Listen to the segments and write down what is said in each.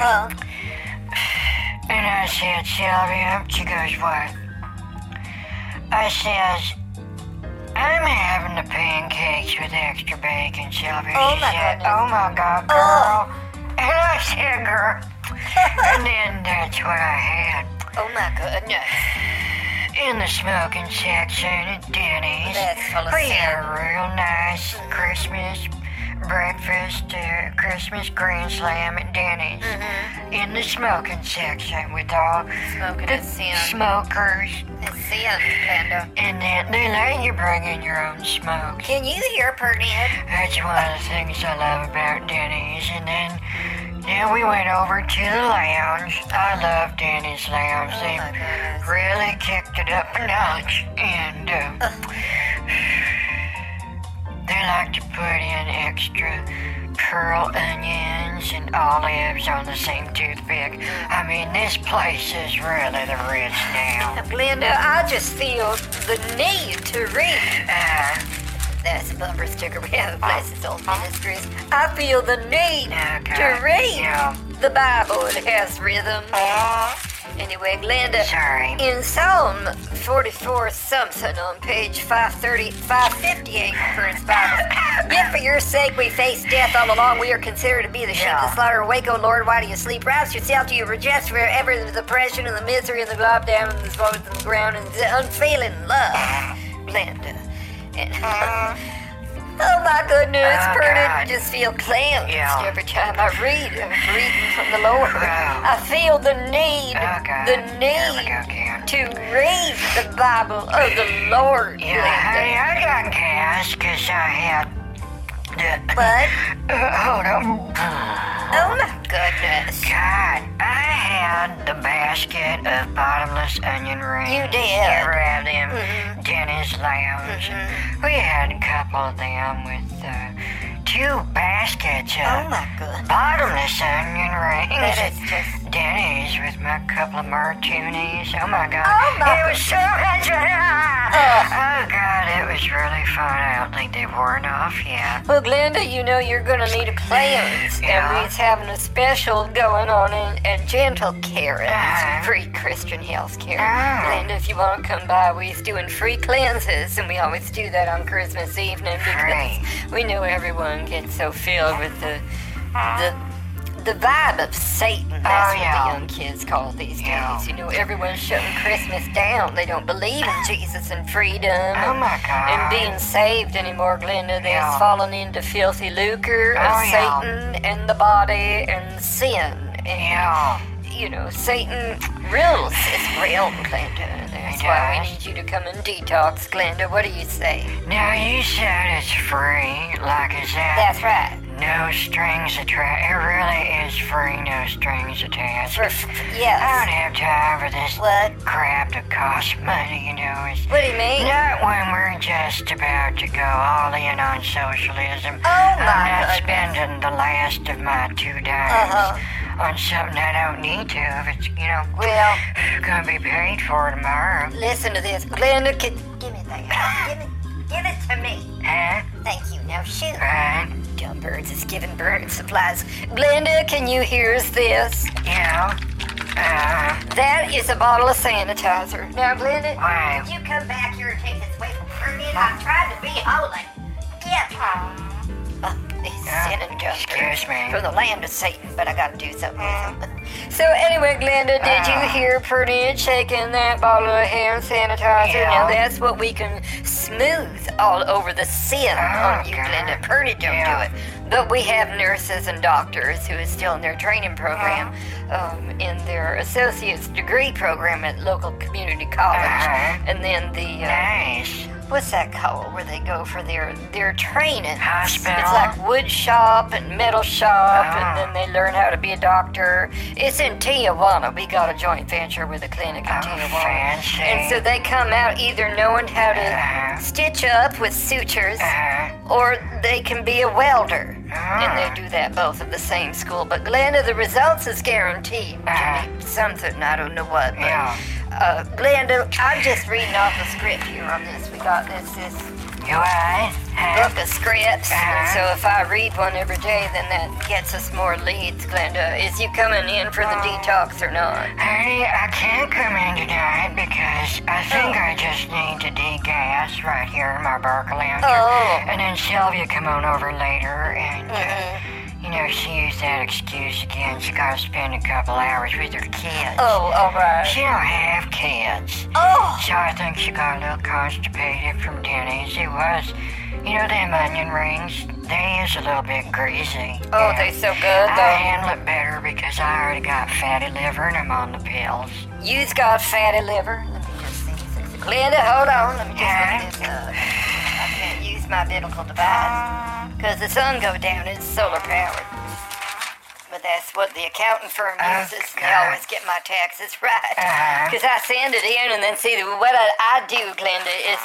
Uh-huh. And I said, Sylvia, she goes, what? I says, I'm having the pancakes with extra bacon, Sylvia. Oh, she my said, goodness. oh my God, girl. And I said, girl. and then that's what I had Oh my goodness. in the smoking section at Denny's. That's full of we had a real nice Christmas breakfast, uh, Christmas grand slam at Denny's. Mm-hmm. In the smoking section with all Smoking the smokers. It's sin, Glenda. And then they let you bring in your own smoke. Can you hear Pernod? That's one of the things I love about Denny's. And then, then we went over to the lounge. I love Denny's lounge. Oh they really kicked it up a notch. And uh, they like to put in extra pearl onions and olives on the same toothpick. I mean, this place is really the rich now. Glenda, I just feel the need to read. Uh, That's a bumper sticker we have at Places Old Ministries. I feel the need Okay. to read Yeah. the Bible. It has rhythm. Anyway, Glenda, sorry. in Psalm 44 something on page 530, 558 in Current's Bible, yet for your sake we face death all along. We are considered to be the sheep Yeah. slaughter. Awake, O Lord, why do you sleep? Rouse yourself to your reject forever the oppression and the misery and the glob down and the swallows and the ground and the unfailing love. Uh-huh. Glenda. And, uh-huh. Oh my goodness, Oh. I just feel cleansed Yeah. every time I read. I'm reading from the Lord. Wow. I feel the need, Oh, the need go, to read the Bible of the Lord. Yeah, honey, I got gas because I had the. But, Uh, hold on. oh my goodness. God, I the basket of bottomless onion rings. You did. You ever have them? Mhm. Denny's Lounge. We had a couple of them with uh, two baskets Oh of my goodness. bottomless onion rings. That is just. Denny's with my couple of martinis. Oh my god. Oh, my- It was so much fun. Oh god, it was really fun. I don't think they've worn off yet. Well, Glenda, you know you're gonna need a cleanse, Yeah. and we's having a special going on in, in Gentle Care. Uh-huh. It's free Christian health care. Oh. Glenda, if you want to come by, we's doing free cleanses, and we always do that on Christmas evening because Free. we know everyone gets so filled with the the the vibe of Satan. Oh, That's what yeah. the young kids call these Yeah. days. You know, everyone's shutting Christmas down. They don't believe in Jesus and freedom. Oh and- my god. and being saved anymore, Glenda. They've Yeah. fallen into filthy lucre of Oh, yeah. Satan and the body and sin. And, Yeah. you know, Satan rules this realm, Glenda. That's why we need you to come and detox, Glenda. What do you say? Now you said it's free. Like is that That's right. No strings attached? It really is free, no strings attached. For, f- I yes. don't have time for this What? crap that costs money, you know. It's What do you mean? not when we're just about to go all in on socialism. Oh, my I'm not goodness. spending the last of my two dimes Uh-huh. on something I don't need to if it's, you know, Well, gonna be paid for tomorrow. listen to this. Glenda, can, give me that. Give it, give it to me. Huh? Thank you. Now shoot. Right? Dumb birds is giving bird supplies. Glenda, can you hear us this? Yeah. Uh, That is a bottle of sanitizer. Now, Glenda, Why? you come back here and take this away from me. I tried to be holy. Get. Uh, these Yeah, sinning junk excuse me. From the land of Satan, but I gotta do something with them. So anyway, Glenda, did you Ah. hear Pernod shaking that bottle of hand sanitizer? Yeah. Now that's what we can smooth all over the sin Oh, on you, God. Glenda. Pernod don't Yeah. do it. But we have nurses and doctors who is still in their training program, um, in their associate's degree program at local community college, Uh-huh. and then the uh, nice. What's that called where they go for their their training? Hospital? It's like wood shop and metal shop, Ah. and then they learn how to be a doctor. It's in Tijuana. We got a joint venture with a clinic in Oh, Tijuana. fancy. And so they come out either knowing how to Uh-huh. stitch up with sutures, Uh, or they can be a welder. Ah. And they do that both at the same school. But Glenda, the results is guaranteed Uh-huh. be something. I don't know what. But, Yeah. Uh, Glenda, I'm just reading off the script here on this. We got this. This You what? Huh? book of scripts. Uh-huh. so if I read one every day, then that gets us more leads, Glenda. Is you coming in for the detox or not? Honey, I can't come in tonight because I think I just need to degas right here in my Barker. Oh. And then Sylvia come on over later and, uh, Mm-hmm. you know, she used that excuse again. She gotta spend a couple hours with her kids. Oh, all right. She don't have kids. Oh, So I think she got a little constipated from Denny's. It was, you know, them onion rings, they is a little bit greasy. oh, they so good I though. handle it better because I already got fatty liver and I'm on the pills. You've got fatty liver. Let me just see. Glenda, hold on. Let me just Yeah. look this up. I my medical device because the sun go down. It's solar powered. But that's what the accounting firm Oh, uses. They always get my taxes right. Uh-huh. Because I send it in and then see what I, I do, Glenda, is.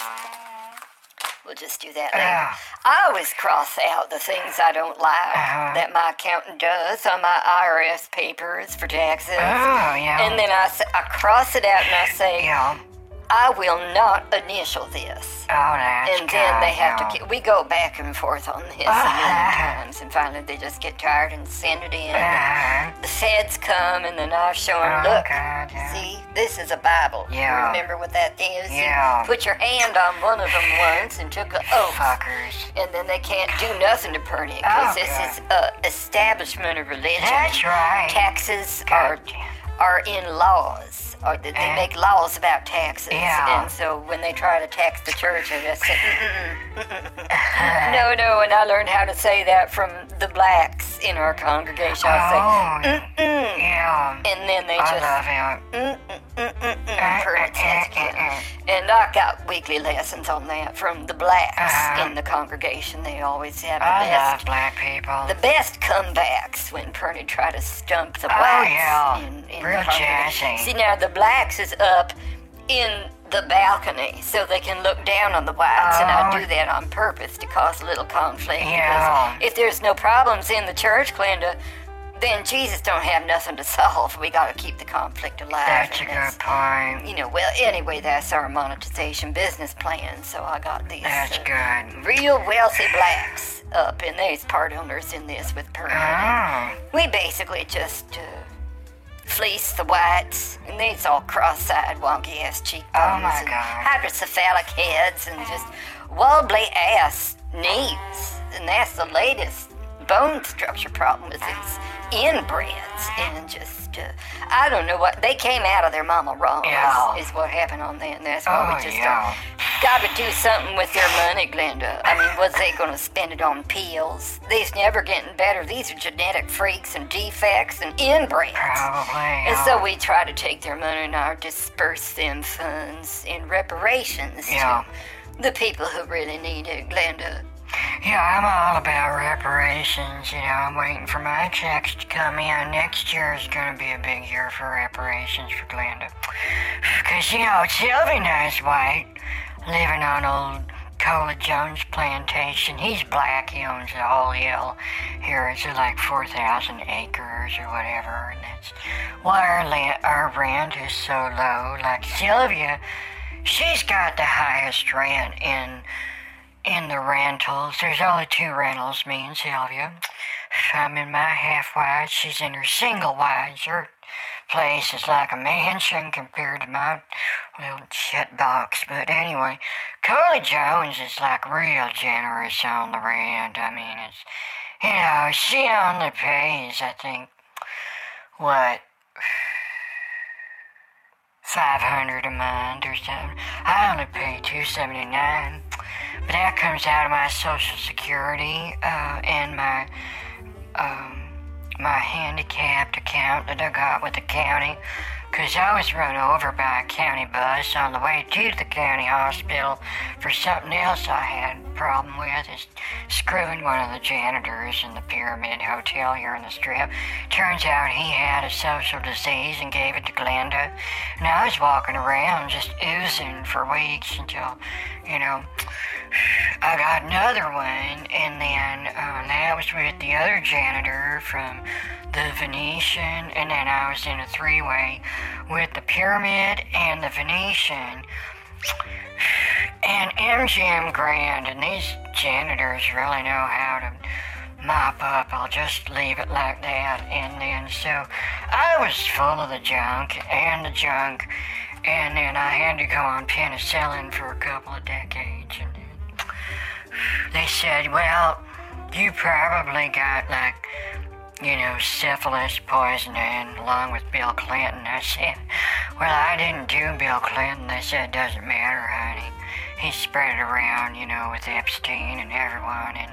We'll just do that later. Ah. I always cross out the things I don't like Uh-huh. that my accountant does on my IRS papers for taxes. Oh, yeah. And then I cross it out and I say, yeah. I will not initial this. Oh, And then they have to, we go back and forth on this a Uh-huh. million times. And finally they just get tired and send it in. Uh-huh. The feds come and then I show them, Oh, look, God, yeah. see, this is a Bible. You Yeah. remember what that is? You Yeah. put your hand on one of them once and took an oath. Fuckers. And then they can't do nothing to Bernie Oh, because this God. is a establishment of religion. That's right. Taxes are God damn. are in laws. Or they Uh, make laws about taxes. Yeah. And so when they try to tax the church, I just say, no, no. And I learned how to say that from the blacks in our congregation. I Oh, say, mm-mm. yeah. And then they I just, love him. mm-mm, permits that again. And I got weekly lessons on that from the blacks Uh-huh. in the congregation. They always have the I best love black people. the best comebacks when Perny tried to stump the Oh, yeah. in, in Real jazzy. See now the blacks is up in the balcony so they can look down on the whites, and I Oh. do that on purpose to cause a little conflict. Yeah. Because if there's no problems in the church, Glenda, then Jesus don't have nothing to solve. We got to keep the conflict alive. That's a good point. You know, well, anyway, that's our monetization business plan. So I got these That's uh, good. real wealthy blacks up, and there's part owners in this with Perny. Oh, We basically just uh, fleece the whites, and these all cross-eyed, wonky-ass cheekbones, Oh, my and hydrocephalic heads, and just wobbly ass knees, and that's the latest bone structure problem with these inbreds, and just uh, I don't know what they came out of their mama wrong. is- Yeah. Is, what happened on there, and that's why Oh, we just yeah. got to do something with their money, Glenda. I mean, was they going to spend it on pills? These never getting better. These are genetic freaks and defects and inbreds. probably. And yeah. so we try to take their money and I disperse them funds in reparations Yeah. to the people who really need it, Glenda. Yeah, I'm all about reparations. You know, I'm waiting for my checks to come in. Next year is going to be a big year for reparations for Glenda. Because, you know, Sylvie knows white, living on old Cola Jones plantation. He's black. He owns the whole hill here. It's like 4,000 acres or whatever. And that's why our, la- our rent is so low. Like Sylvia, she's got the highest rent in in the rentals. There's only two rentals, me and Sylvia. I'm in my half wide, she's in her single wide. Her place is like a mansion compared to my little shit box. But anyway, Coley Jones is like real generous on the rent. I mean, it's, you know, she only pays, I think, what, 500 a month or something. I only pay 279 but that comes out of my social security uh, and my um, my handicapped account that I got with the county. Cause I was run over by a county bus on the way to the county hospital for something else I had a problem with. Is screwing one of the janitors in the Pyramid Hotel here in the Strip. Turns out he had a social disease and gave it to Glenda. And I was walking around just oozing for weeks until, you know, I got another one, and then uh, that was with the other janitor from the Venetian, and then I was in a three-way with the Pyramid and the Venetian. and MGM Grand, and these janitors really know how to mop up. I'll just leave it like that. And then, so I was full of the junk and the junk, and then I had to go on penicillin for a couple of decades. And they said, well, you probably got like, you know, syphilis poisoning along with Bill Clinton. I said, well, I didn't do Bill Clinton. They said, it doesn't matter, honey. He spread it around, you know, with Epstein and everyone. And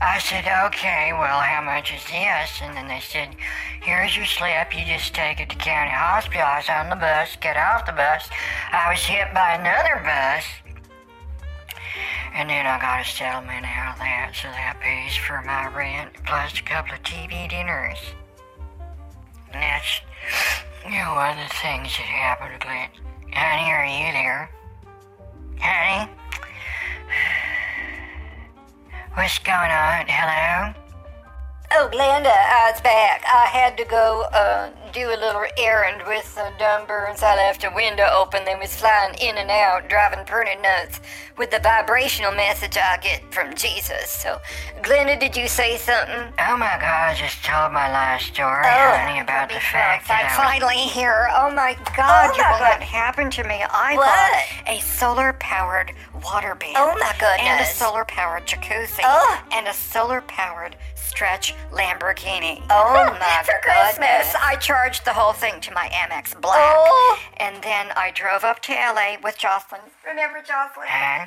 I said, okay, well, how much is this? And then they said, here's your slip. You just take it to county hospital. I was on the bus, get off the bus. I was hit by another bus. And then I got a settlement out of that, so that pays for my rent plus a couple of TV dinners. And that's, you know, one of the things that happened, Glenn. Honey, are you there? Honey? What's going on? Hello? Oh, Glenda, I was back. I had to go uh, do a little errand with the dumb birds. I left a window open. They was flying in and out, driving pretty nuts with the vibrational message I get from Jesus. So, Glenda, did you say something? Oh my god, I just told my last story, Oh, honey, about the fact that I'm was... finally here. Oh my God! Oh you God. not to me. I What? bought a solar-powered water bed. Oh my god, And a solar-powered jacuzzi. Oh. And a solar-powered stretch Lamborghini. Oh my For Christmas. I charged the whole thing to my Amex Black. Oh. And then I drove up to LA with Jocelyn. Remember Jocelyn? Huh?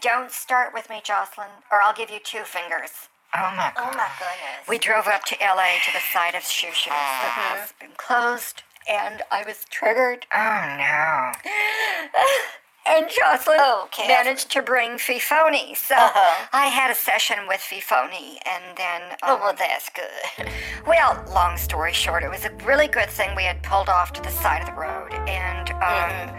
Don't start with me, Jocelyn, or I'll give you two fingers. Oh my Oh my goodness. We drove up to LA to the site of Shoo Shoo's. Uh-huh. It has been closed, and I was triggered. Oh no. And Jocelyn Oh, Catherine. managed to bring Fifoni. So Uh-huh. I had a session with Fifoni, and then. Oh, um, well, that's good. well, long story short, it was a really good thing we had pulled off to the side of the road, and um,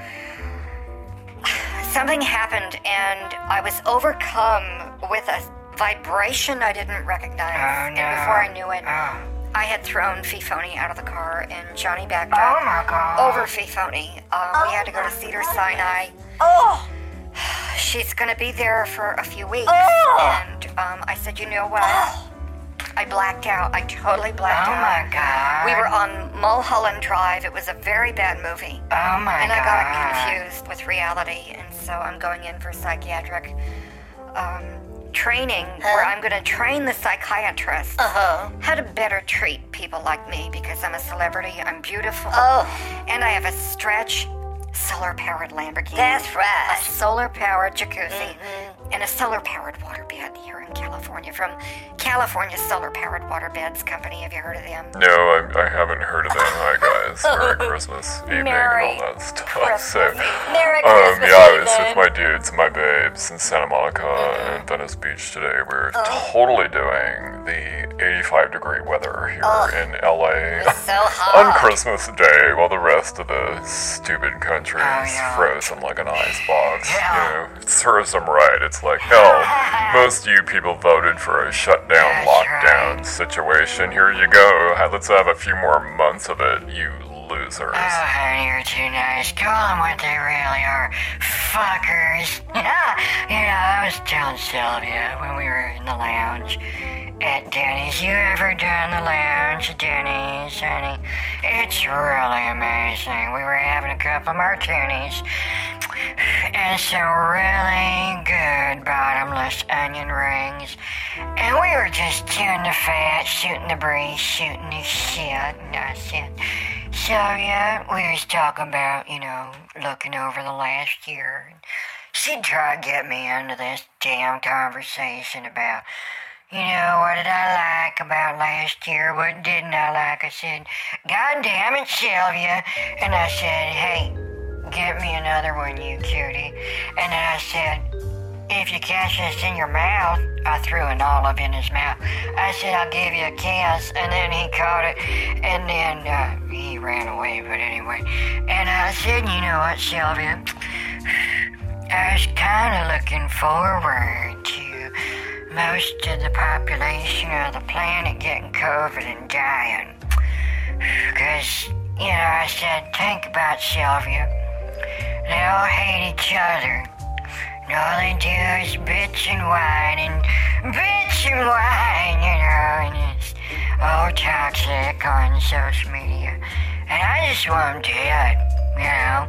something happened, and I was overcome with a vibration I didn't recognize. Oh no. And before I knew it, Oh, I had thrown Fifoni out of the car, and Johnny backed oh up over Fifoni. Uh, we had to go to Cedar Sinai. Oh, She's gonna be there for a few weeks. Oh. And um, I said, you know what? I blacked out. I totally blacked Oh out. Oh my god. We were on Mulholland Drive. It was a very bad movie. Oh my and I got confused with reality, and so I'm going in for psychiatric um, training where I'm going to train the psychiatrist uh huh. how to better treat people like me because I'm a celebrity, I'm beautiful, Oh, and I have a stretch solar powered Lamborghini. that's right. a solar powered jacuzzi Mm-hmm. And a solar powered water bed here in California from California Solar Powered Water Beds Company. Have you heard of them? No, I, I haven't heard of them. Hi guys, Merry Christmas evening Merry and all that stuff. So, Merry um, Christmas, yeah, I was with my dudes and my babes in Santa Monica and Venice Beach today. We're totally doing the 85 degree weather here in LA so on. Christmas Day, while the rest of the stupid country Oh, is yeah. frozen like an ice box. Yeah. You know, it serves them right. It's like hell. Most of you people voted for a shutdown, That's lockdown right. situation. Here you go. Let's have a few more months of it, you losers. Oh, honey, you're too nice. Call them what they really are. Fuckers. Yeah, you know, I was telling Sylvia when we were in the lounge at Denny's. You ever done the lounge at Denny's, honey? It's really amazing. We were having a couple martinis and some really good bottomless onion rings. And we were just chewing the fat, shooting the breeze, shooting the shit. And I said, so yeah, we was talking about, you know, looking over the last year. She tried to get me into this damn conversation about, you know, what did I like about last year? What didn't I like? I said, God damn it, Sylvia. And I said, hey, get me another one, you cutie. And then I said, if you catch this in your mouth, I threw an olive in his mouth. I said, I'll give you a kiss. And then he caught it, and then uh, he ran away, but anyway. And I said, you know what, Sylvia? I was kind of looking forward to most of the population of the planet getting COVID and dying. Because, you know, I said, think about Sylvia. they all hate each other. All they do is bitch and whine and bitch and whine, you know, and it's all toxic on social media. And I just want them uh, dead, you know.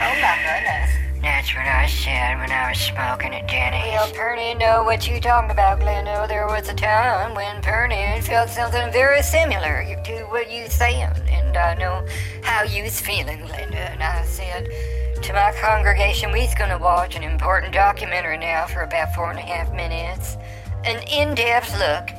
Oh my goodness. That's what I said when I was smoking at Denny's. Well, Perny know what you talking about, Glenda. Oh, there was a time when Perny felt something very similar to what you saying, and I know how you was feeling, Glenda. And I said to my congregation, we's gonna watch an important documentary now for about four and a half minutes, an in-depth look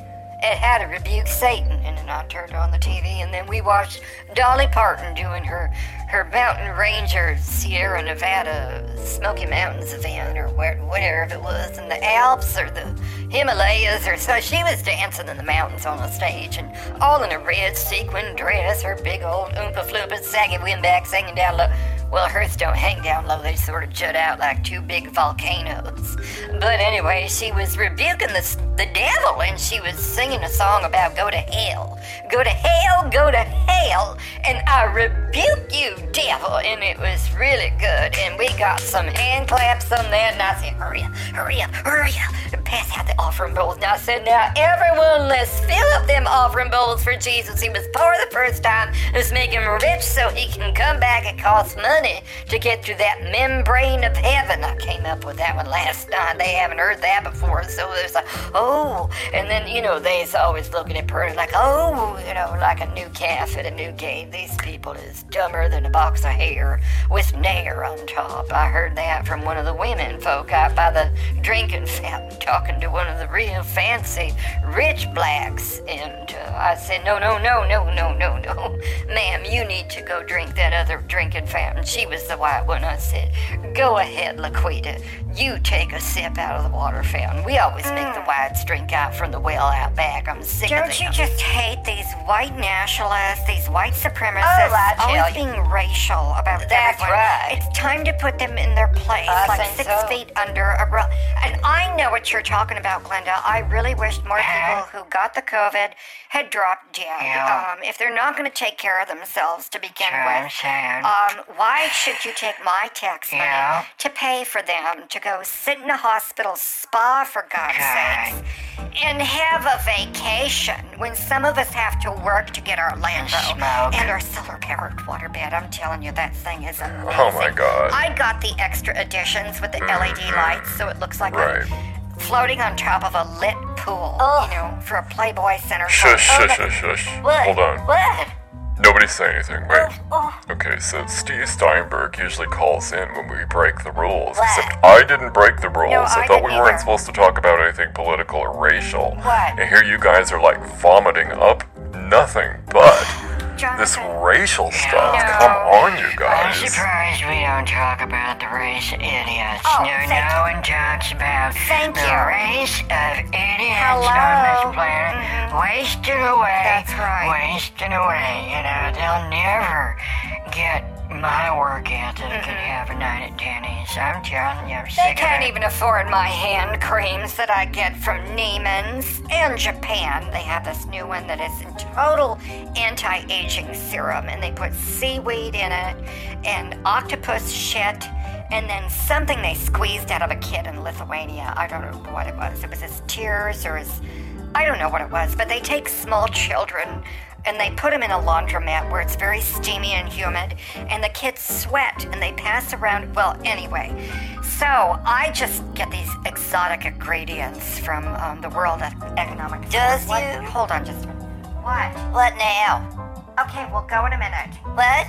at how to rebuke Satan. And then I turned on the TV, and then we watched Dolly Parton doing her her Mountain Ranger Sierra Nevada Smoky Mountains event, or whatever it was, in the Alps or the Himalayas, or so. She was dancing in the mountains on the stage, and all in a red sequin dress, her big old oompa floompa saggy windbags hanging down low. Well, hers don't hang down low, they sort of jut out like two big volcanoes. But anyway, she was rebuking the, the devil and she was singing a song about go to hell. Go to hell, go to hell, and I rebuke you, devil. And it was really good. And we got some hand claps on that, and I said, hurry up, hurry up, hurry up, pass out the offering bowls. And I said, now everyone, let's fill up them offering bowls for Jesus. He was poor the first time. Let's make him rich so he can come back. It costs money to get through that membrane of heaven. I came up with that one last night. They haven't heard that before. So there's like, oh, and then, you know, they's always looking at Purdy like, oh, you know, like a new calf at a new game. These people is dumber than a box of hair with nair on top. I heard that from one of the women folk out by the drinking fountain to one of the real fancy rich blacks. And uh, I said, no, no, no, no, no, no, no. Ma'am, you need to go drink that other drinking fountain. She was the white one. I said, go ahead, Laquita. You take a sip out of the water fountain. We always make the whites drink out from the well out back. I'm sick of it. Don't you just hate these white nationalists, these white supremacists, Oh, always you. being racial about That's everyone? right. It's time to put them in their place, I like six so. feet under a rug. And I know what you're talking about, Glenda. I really wish more people who got the COVID had dropped dead. Yeah. Um, if they're not going to take care of themselves to begin That's with, saying. um, why should you take my tax money Yeah. to pay for them to go sit in a hospital spa, for God's God. sakes, and have a vacation when some of us have to work to get our Lambo smoke. and our solar powered waterbed? I'm telling you, that thing is amazing. Oh my God. I got the extra additions with the LED lights, so it looks like Right. I'm floating on top of a lit pool, Oh. you know, for a Playboy Center. Shush, party. shush, shush, shush. What? Hold on. What? Nobody say anything. Wait. Oh, oh, Okay, so Steve Steinberg usually calls in when we break the rules. What? Except I didn't break the rules. No, I I thought we didn't weren't either. supposed to talk about anything political or racial. What? And here you guys are like vomiting up nothing but this racial stuff. No. Come on, you I'm guys. surprised we don't talk about the race idiots. Oh, no, thank no one talks about Thank the you. race of idiots Hello. on this planet, mm-hmm. wasting away, That's right. wasting away. You know, they'll never get my work ethic and mm-hmm. have a night at Denny's. I'm telling you, I'm They can't even afford my hand creams that I get from Neiman's and Japan. They have this new one that is in total anti-aging serum, and they put seaweed in it and octopus shit, and then something they squeezed out of a kid in Lithuania. I don't know what it was. It was his tears or his, I don't know what it was. But they take small children and they put them in a laundromat where it's very steamy and humid, and the kids sweat and they pass around. Well, anyway, so I just get these exotic ingredients from um, the World Ec- Economic. Does What- you? Hold on just a minute. What? What now? Okay, we'll go in a minute. What?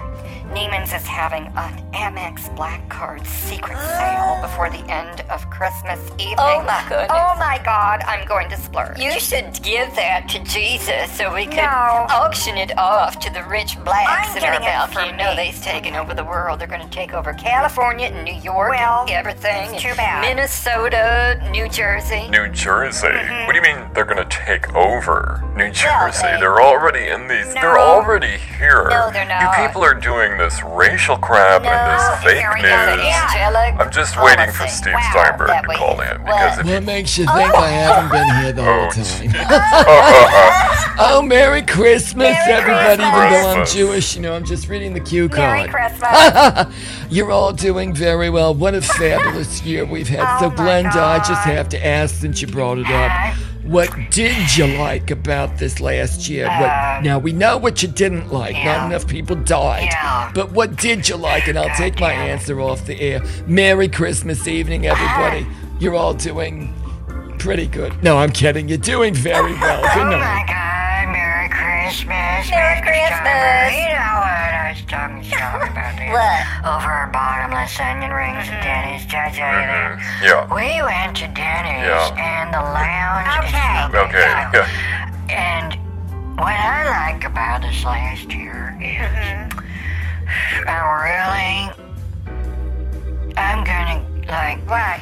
Neiman's is having an Amex Black Card secret sale before the end of Christmas evening. Oh, my goodness. Oh my God, I'm going to splurge. You should give that to Jesus so we could No. auction it off to the rich blacks I'm in our getting it belt. for You know me. they've taken over the world. They're going to take over California and New York Well, and everything. it's too bad. Minnesota, New Jersey. New Jersey. Mm-hmm. What do you mean they're gonna take over New Jersey? they- they're already in these. They're already already here. No, they're not. You people are doing this racial crap and this fake news. go. I'm just waiting for. Steve Wow, Steinberg to way. call in What? because if What makes you think I haven't been here the whole Oh, time? oh, Merry Christmas, Merry everybody! Even though I'm Jewish, you know, I'm just reading the cue Merry card. Christmas. You're all doing very well. What a fabulous year we've had. Oh so, Oh my Glenda, I just have to ask since you brought it up. What did you like about this last year? What, uh, now, we know what you didn't like. Not enough people died. Yeah. But what did you like? And I'll take my answer off the air. Merry Christmas evening, everybody. Uh-huh. You're all doing pretty good. No, I'm kidding. You're doing very well. Good Oh my God! Merry Christmas, Merry Mr. Christmas. Steinberg. You know uh, what? I was talking to about this. What? Over our bottomless onion rings at Denny's. Did I tell you that? Mhm. Yeah. We went to Denny's Yeah. and the lounge. is Okay. open. Okay. Yeah. And what I like about this last year is I really, I'm gonna like. What?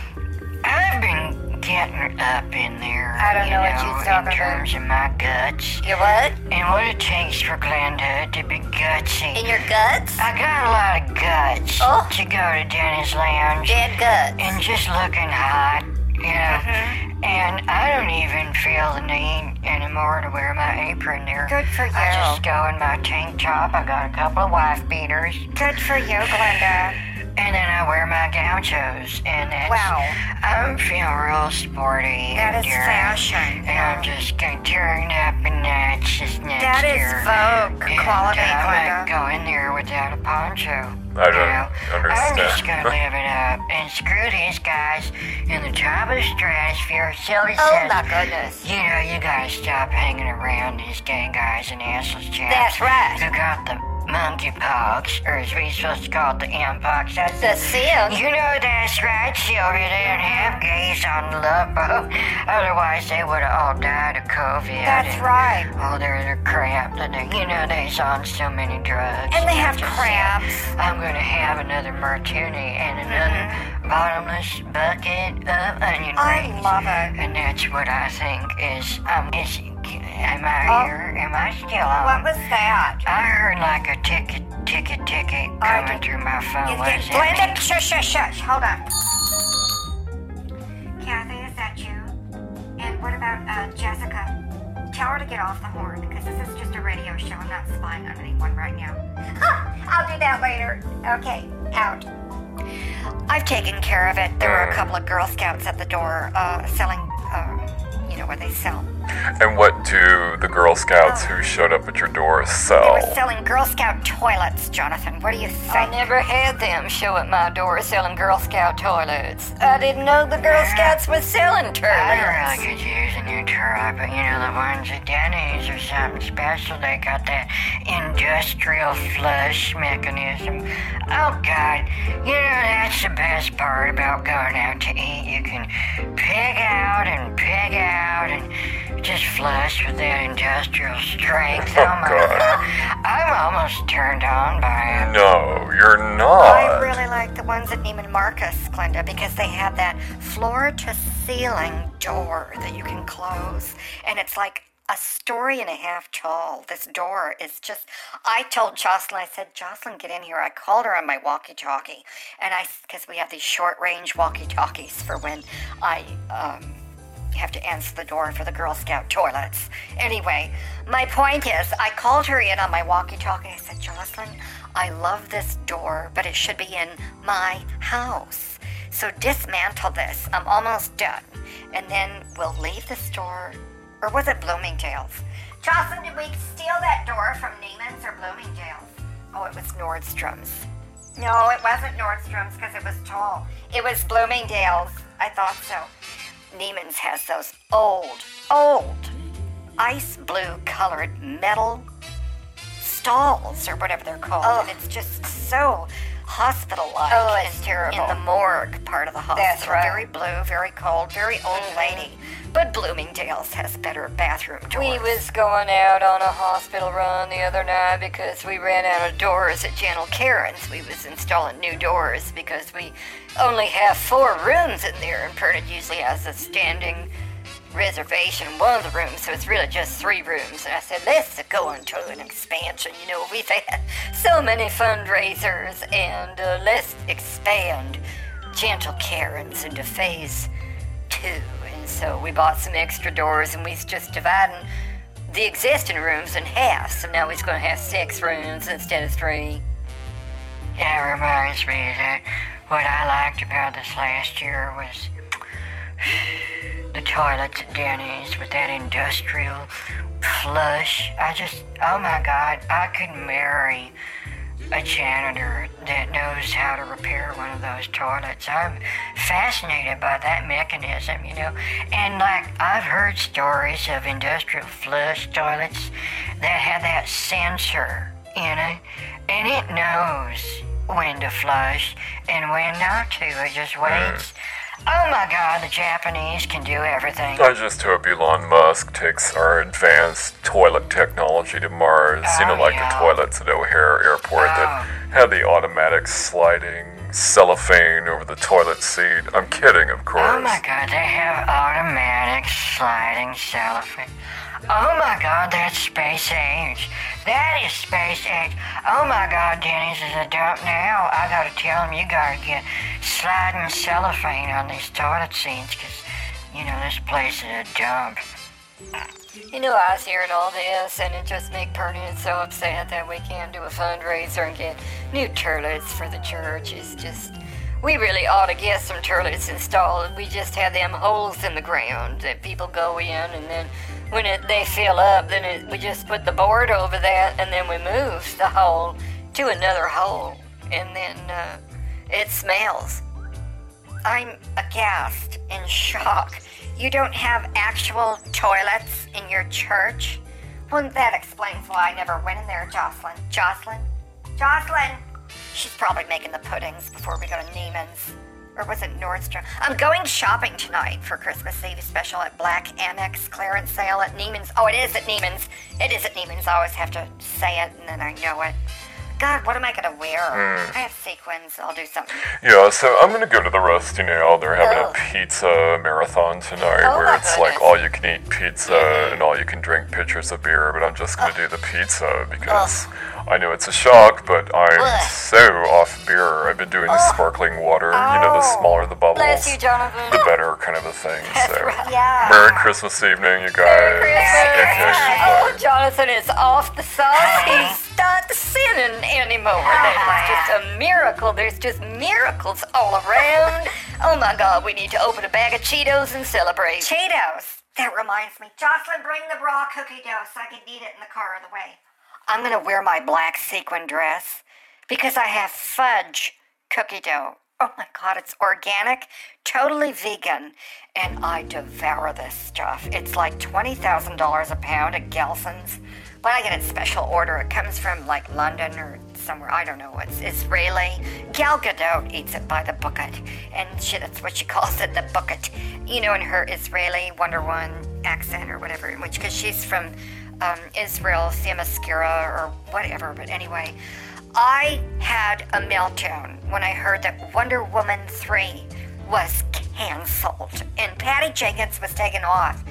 I've been getting up in there. I don't you know what you're talking in terms of my guts You what? and what it takes for Glenda to be gutsy. In your guts? I got a lot of guts Oh. to go to Denny's Lounge Dead guts. and just looking hot, you know. Mm-hmm. And I don't even feel the need anymore to wear my apron there. Good for you. I just go in my tank top. I got a couple of wife beaters, Good for you, Glenda. And then I wear my gauchos. And that's, Wow. I'm feeling real sporty. That and is daring, fashion. And I'm just getting turned up and nuts this next That is year. Vogue And quality, I might Glenda. go in there without a poncho. I don't know? I'm just gonna live it up and screw these guys in the top of the stratosphere. Silly Oh says, my goodness. you know, you gotta stop hanging around these gang guys and assless chaps. That's right. Who got the monkeypox, or as we supposed to call it, the mpox. That's The seal. You know that's right, Sylvia. They don't have gays on the love boat. Otherwise, they would have all died of COVID. That's and right. All their other crap that they, you know, they's on so many drugs. And they have Just, crabs. I'm gonna have another martini and another bottomless bucket of onion rings. I love it. And that's what I think is, um, is, am I Oh. here? Am I still on? What was that? I heard like a ticket, ticket, ticket I coming through my phone. Is What it does that mean? Glenda? Shush, shush, shush. Hold on. Kathy, is that you? And what about uh, Jessica? Tell her to get off the horn because this is just a radio show. I'm not spying on anyone right now. I'll do that later. Okay, out. I've taken care of it. There were a couple of Girl Scouts at the door uh, selling, uh, you know, where they sell. And what do the Girl Scouts who showed up at your door sell? They sell? were selling Girl Scout toilets, Jonathan. What do you think? I never had them show at my door selling Girl Scout toilets. I didn't know the Girl ah. Scouts was selling toilets. I toilets. really could use a new toilet, but you know the ones at Denny's or something special. They got that industrial flush mechanism. Oh God, you know that's the best part about going out to eat. You can pig out and pig out and just flush with that industrial strength. Oh, my God. I'm almost turned on by it. No, you're not. I really like the ones at Neiman Marcus, Glenda, because they have that floor to ceiling door that you can close. And it's like a story and a half tall. This door is just. I told Jocelyn, I said, Jocelyn, get in here. I called her on my walkie talkie. And I, because we have these short range walkie talkies for when I, um, have to answer the door for the Girl Scout toilets. Anyway, my point is, I called her in on my walkie talkie. I said, Jocelyn, I love this door, but it should be in my house. So dismantle this. I'm almost done. And then we'll leave the store. Or was it Bloomingdale's? Jocelyn, did we steal that door from Neiman's or Bloomingdale's? Oh, it was Nordstrom's. No, it wasn't Nordstrom's because it was tall. It was Bloomingdale's. I thought so. Neiman's has those old, old, ice blue colored metal stalls or whatever they're called. And it's just so hospital-like. Oh, it's terrible. In the morgue part of the hospital. That's right. Very blue, very cold, very old lady. But Bloomingdale's has better bathroom doors. We was going out on a hospital run the other night because we ran out of doors at Gentle Karen's. We was installing new doors because we only have four rooms in there, and Pernod usually has a standing reservation one of the rooms, so it's really just three rooms. And I said, let's go into an expansion. You know, we've had so many fundraisers, and uh, let's expand Gentle Karens into phase two. And so we bought some extra doors, and we're just dividing the existing rooms in half. So now he's going to have six rooms instead of three. It reminds me that what I liked about this last year was the toilets at Denny's with that industrial flush. I just, oh my god, I could marry a janitor that knows how to repair one of those toilets. I'm fascinated by that mechanism, you know. And like, I've heard stories of industrial flush toilets that have that sensor in it, and it knows when to flush and when not to. It just waits. Mm. Oh my god, the Japanese can do everything. I just hope Elon Musk takes our advanced toilet technology to Mars. you know, Oh, like yeah. the toilets at O'Hare Airport that Oh. had the automatic sliding cellophane over the toilet seat. I'm kidding, of course. Oh my god, they have automatic sliding cellophane. Oh my god, that's space age. That is space age. Oh my god, Denny's is a dump now. I gotta tell him you gotta get sliding cellophane on these toilet seats, cause, you know, this place is a dump. You know, I was hearing all this, and it just made Pernian so upset that we can't do a fundraiser and get new toilets for the church. It's just, we really ought to get some toilets installed. We just have them holes in the ground that people go in, and then when it, they fill up, then it, we just put the board over that, and then we move the hole to another hole, and then uh, it smells. I'm aghast, in shock. You don't have actual toilets in your church? Well, that explains why I never went in there, Jocelyn. Jocelyn? Jocelyn! She's probably making the puddings before we go to Neiman's. Or was it Nordstrom? I'm going shopping tonight for Christmas Eve special at Black Amex clearance sale at Neiman's. Oh, it is at Neiman's. It is at Neiman's. I always have to say it and then I know it. God, what am I gonna wear? Hmm. I have sequins. I'll do something. Yeah, so I'm gonna go to the Rusty Nail. They're having Oh. a pizza marathon tonight Oh where it's like goodness. all you can eat pizza and all you can drink pitchers of beer, but I'm just gonna do the pizza because I know it's a shock, but I'm Ugh. so off beer. I've been doing the sparkling water, you know, the Oh. smaller the bubbles, Bless you, Jonathan. the better kind of a thing. so Yeah. Merry Christmas evening, you guys. Okay, Oh. Jonathan is off the sauce. He's not sinning anymore. That is just a miracle. There's just miracles all around. Oh my God, we need to open a bag of Cheetos and celebrate. Cheetos. That reminds me. Jocelyn, bring the raw cookie dough so I can eat it in the car on the way. I'm gonna wear my black sequin dress because I have fudge cookie dough. Oh my god, it's organic, totally vegan, and I devour this stuff. It's like $20,000 a pound at Gelson's. But I get it special order. It comes from like London or somewhere. I don't know. It's Israeli. Gal Gadot eats it by the bucket. And she, that's what she calls it, the bucket. You know, in her Israeli Wonder Woman accent or whatever, which, because she's from um, Israel, Themyscira or whatever. But anyway, I had a meltdown when I heard that Wonder Woman 3 was canceled and Patty Jenkins was taken off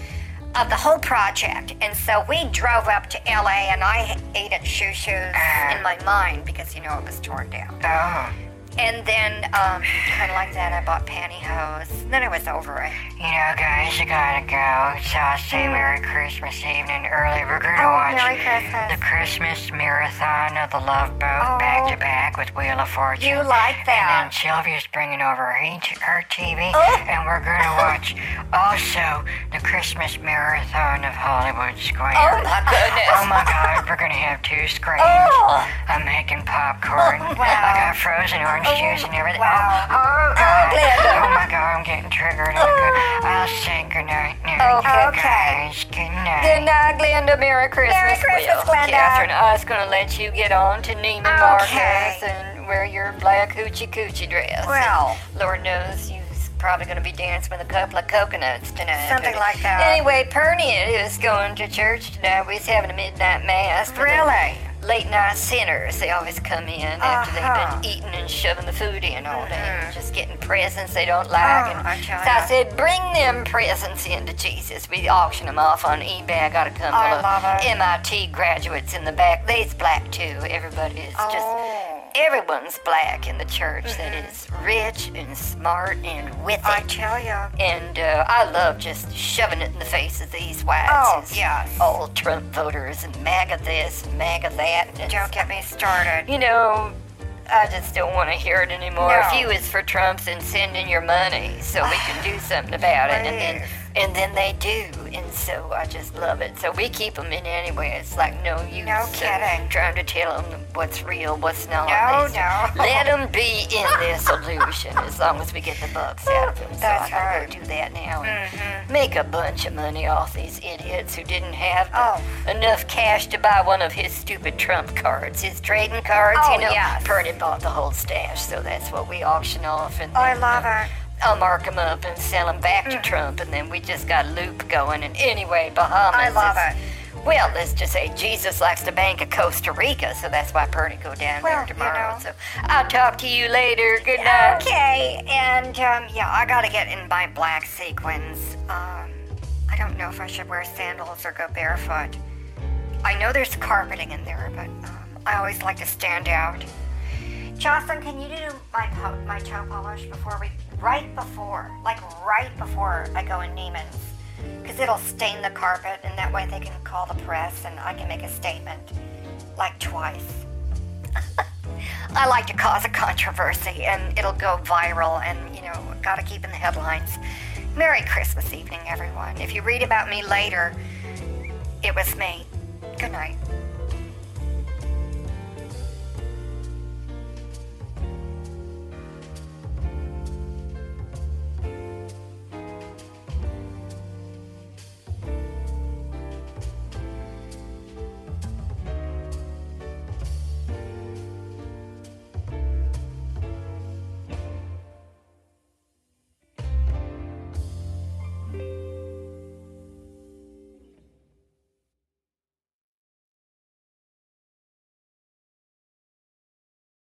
of the whole project. And so we drove up to LA and I ate at Shoo Shoo's in my mind because, you know, it was torn down. Oh, And then, um, kind of like that, I bought pantyhose. Then I was over it. you know, guys, you gotta go. So I'll say Merry Christmas evening early. We're gonna Oh, watch Merry Christmas. the Christmas marathon of the Love Boat Oh. back to back with Wheel of Fortune. You like that? And then. Sylvia's bringing over her, TV, Oh. and we're gonna watch also the Christmas marathon of Hollywood Square. Oh my goodness. Oh my God, we're gonna have two screens. Oh. I'm making popcorn. Oh, wow. I got frozen orange juice and everything. wow. Oh, oh, oh God. Glenda. Oh my God, I'm getting triggered. I'll say goodnight now. Okay. You guys, good night. Good night, Glenda. Merry Christmas. Merry Christmas, Well, Glenda. Catherine, I was going to let you get on to Neiman Okay. Marcus and wear your black hoochie coochie dress. Well. Lord knows you're probably going to be dancing with a couple of coconuts tonight. Something But like that. Anyway, Pernian is going to church tonight. We was having a midnight mass. Really? Late night sinners. They always come in after Uh-huh. they've been eating and shoving the food in all day and just getting presents they don't like. Oh, and I so I said, bring them presents into Jesus. We auction them off on eBay. I got a couple I of. MIT graduates in the back. They's black too. Everybody is just Oh. Everyone's black in the church that is rich and smart and with I tell you. And uh, I love just shoving it in the face of these whites. Oh, yes. All Trump voters and MAGA this and MAGA that. And Don't get me started. you know, I just don't want to hear it anymore. No. If you is for Trump, then send in your money so we can do something about it. And then, Please. And then they do. And so I just love it. So we keep them in anyway. It's like no use No uh, kidding. trying to tell them what's real, what's not. No, no. Let them be in this illusion as long as we get the bucks out of them. So That's I gotta right. go do that now and make a bunch of money off these idiots who didn't have Oh. enough cash to buy one of his stupid Trump cards, his trading cards. Oh, you know, yes. Bernie bought the whole stash, so that's what we auction off. And I then, love uh, it. I'll mark them up and sell them back Mm. to Trump, and then we just got a loop going. And anyway, Bahamas. I love is- it. Well, let's just say Jesus likes to bank at Costa Rica, so that's why Bernie go down Well, there you tomorrow. know. So I'll talk to you later. Good night. Okay, and um, yeah, I gotta get in my black sequins. Um, I don't know if I should wear sandals or go barefoot. I know there's carpeting in there, but um, I always like to stand out. Jocelyn, can you do my po- my toe polish before we, right before, like right before I go in Neiman's? Because it'll stain the carpet, and that way they can call the press, and I can make a statement, like twice. I like to cause a controversy and it'll go viral and, you know, gotta keep in the headlines. Merry Christmas evening, everyone. If you read about me later, it was me. Good night.